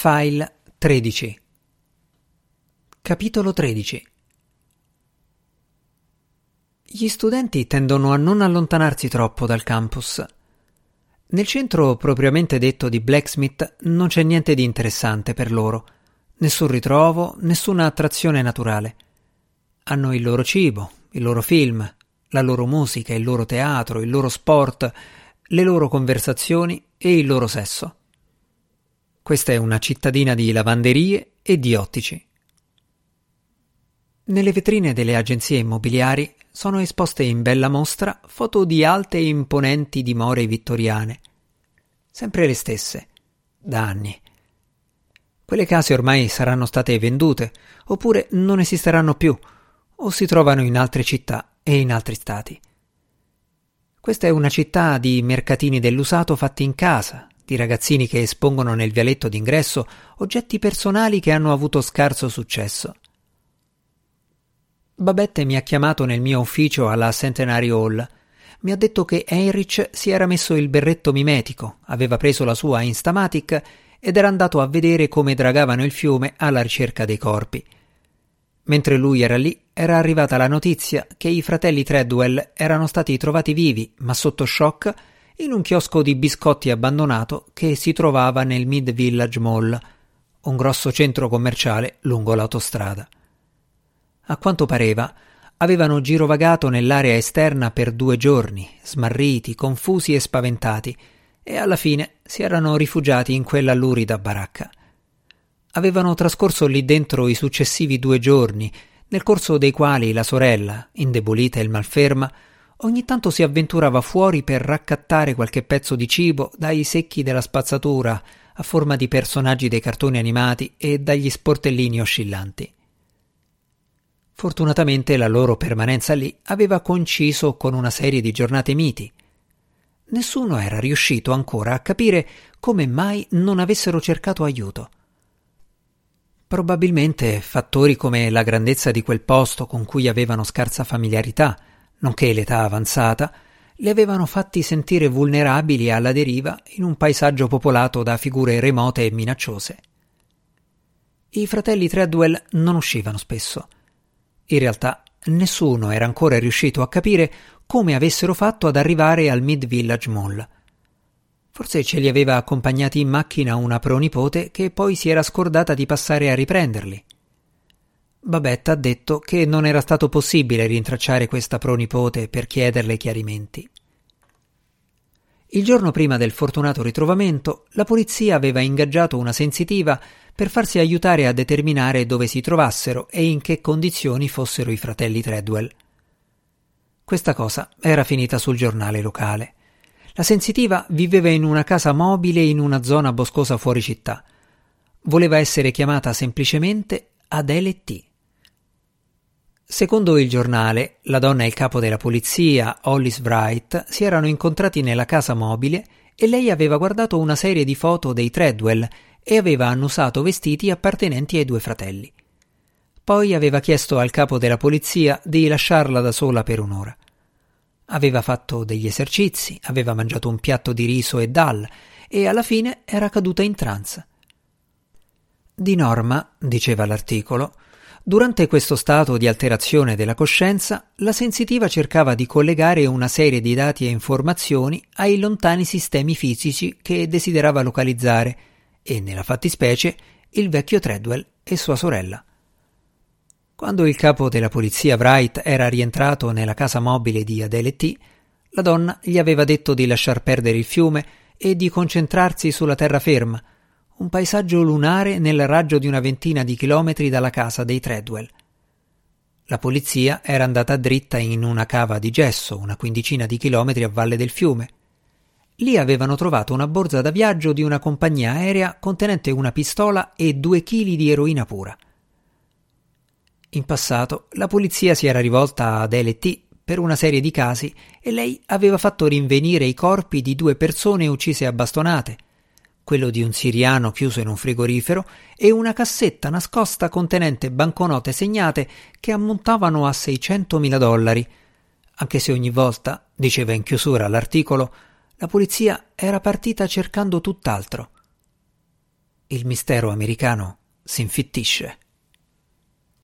File 13 Capitolo 13 Gli studenti tendono a non allontanarsi troppo dal campus. Nel centro propriamente detto di Blacksmith non c'è niente di interessante per loro, nessun ritrovo, nessuna attrazione naturale. Hanno il loro cibo, il loro film, la loro musica, il loro teatro, il loro sport, le loro conversazioni e il loro sesso. Questa è una cittadina di lavanderie e di ottici. Nelle vetrine delle agenzie immobiliari sono esposte in bella mostra foto di alte e imponenti dimore vittoriane. Sempre le stesse, da anni. Quelle case ormai saranno state vendute, oppure non esisteranno più, o si trovano in altre città e in altri stati. Questa è una città di mercatini dell'usato fatti in casa, di ragazzini che espongono nel vialetto d'ingresso oggetti personali che hanno avuto scarso successo. Babette mi ha chiamato nel mio ufficio alla Centenary Hall. Mi ha detto che Heinrich si era messo il berretto mimetico, aveva preso la sua Instamatic ed era andato a vedere come dragavano il fiume alla ricerca dei corpi. Mentre lui era lì, era arrivata la notizia che i fratelli Treadwell erano stati trovati vivi, ma sotto shock, in un chiosco di biscotti abbandonato che si trovava nel Mid Village Mall, un grosso centro commerciale lungo l'autostrada. A quanto pareva, avevano girovagato nell'area esterna per due giorni, smarriti, confusi e spaventati, e alla fine si erano rifugiati in quella lurida baracca. Avevano trascorso lì dentro i successivi due giorni, nel corso dei quali la sorella, indebolita e malferma, ogni tanto si avventurava fuori per raccattare qualche pezzo di cibo dai secchi della spazzatura a forma di personaggi dei cartoni animati e dagli sportellini oscillanti. Fortunatamente la loro permanenza lì aveva conciso con una serie di giornate miti. Nessuno era riuscito ancora a capire come mai non avessero cercato aiuto. Probabilmente fattori come la grandezza di quel posto con cui avevano scarsa familiarità, nonché l'età avanzata, li avevano fatti sentire vulnerabili alla deriva in un paesaggio popolato da figure remote e minacciose. I fratelli Treadwell non uscivano spesso. In realtà nessuno era ancora riuscito a capire come avessero fatto ad arrivare al Mid Village Mall. Forse ce li aveva accompagnati in macchina una pronipote che poi si era scordata di passare a riprenderli. Babette ha detto che non era stato possibile rintracciare questa pronipote per chiederle chiarimenti. Il giorno prima del fortunato ritrovamento, la polizia aveva ingaggiato una sensitiva per farsi aiutare a determinare dove si trovassero e in che condizioni fossero i fratelli Treadwell. Questa cosa era finita sul giornale locale. La sensitiva viveva in una casa mobile in una zona boscosa fuori città. Voleva essere chiamata semplicemente Adele T. Secondo il giornale, la donna e il capo della polizia, Hollis Wright, si erano incontrati nella casa mobile e lei aveva guardato una serie di foto dei Treadwell e aveva annusato vestiti appartenenti ai due fratelli. Poi aveva chiesto al capo della polizia di lasciarla da sola per un'ora. Aveva fatto degli esercizi, aveva mangiato un piatto di riso e dal e alla fine era caduta in trance. Di norma, diceva l'articolo, durante questo stato di alterazione della coscienza, la sensitiva cercava di collegare una serie di dati e informazioni ai lontani sistemi fisici che desiderava localizzare e, nella fattispecie, il vecchio Treadwell e sua sorella. Quando il capo della polizia Wright era rientrato nella casa mobile di Adele T, la donna gli aveva detto di lasciar perdere il fiume e di concentrarsi sulla terraferma, un paesaggio lunare nel raggio di una ventina di chilometri dalla casa dei Treadwell. La polizia era andata dritta in una cava di gesso, una quindicina di chilometri a valle del fiume. Lì avevano trovato una borsa da viaggio di una compagnia aerea contenente una pistola e due chili di eroina pura. In passato la polizia si era rivolta ad LT per una serie di casi e lei aveva fatto rinvenire i corpi di due persone uccise a bastonate, quello di un siriano chiuso in un frigorifero e una cassetta nascosta contenente banconote segnate che ammontavano a 600.000 dollari, anche se ogni volta, diceva in chiusura l'articolo, la polizia era partita cercando tutt'altro. il mistero americano si infittisce.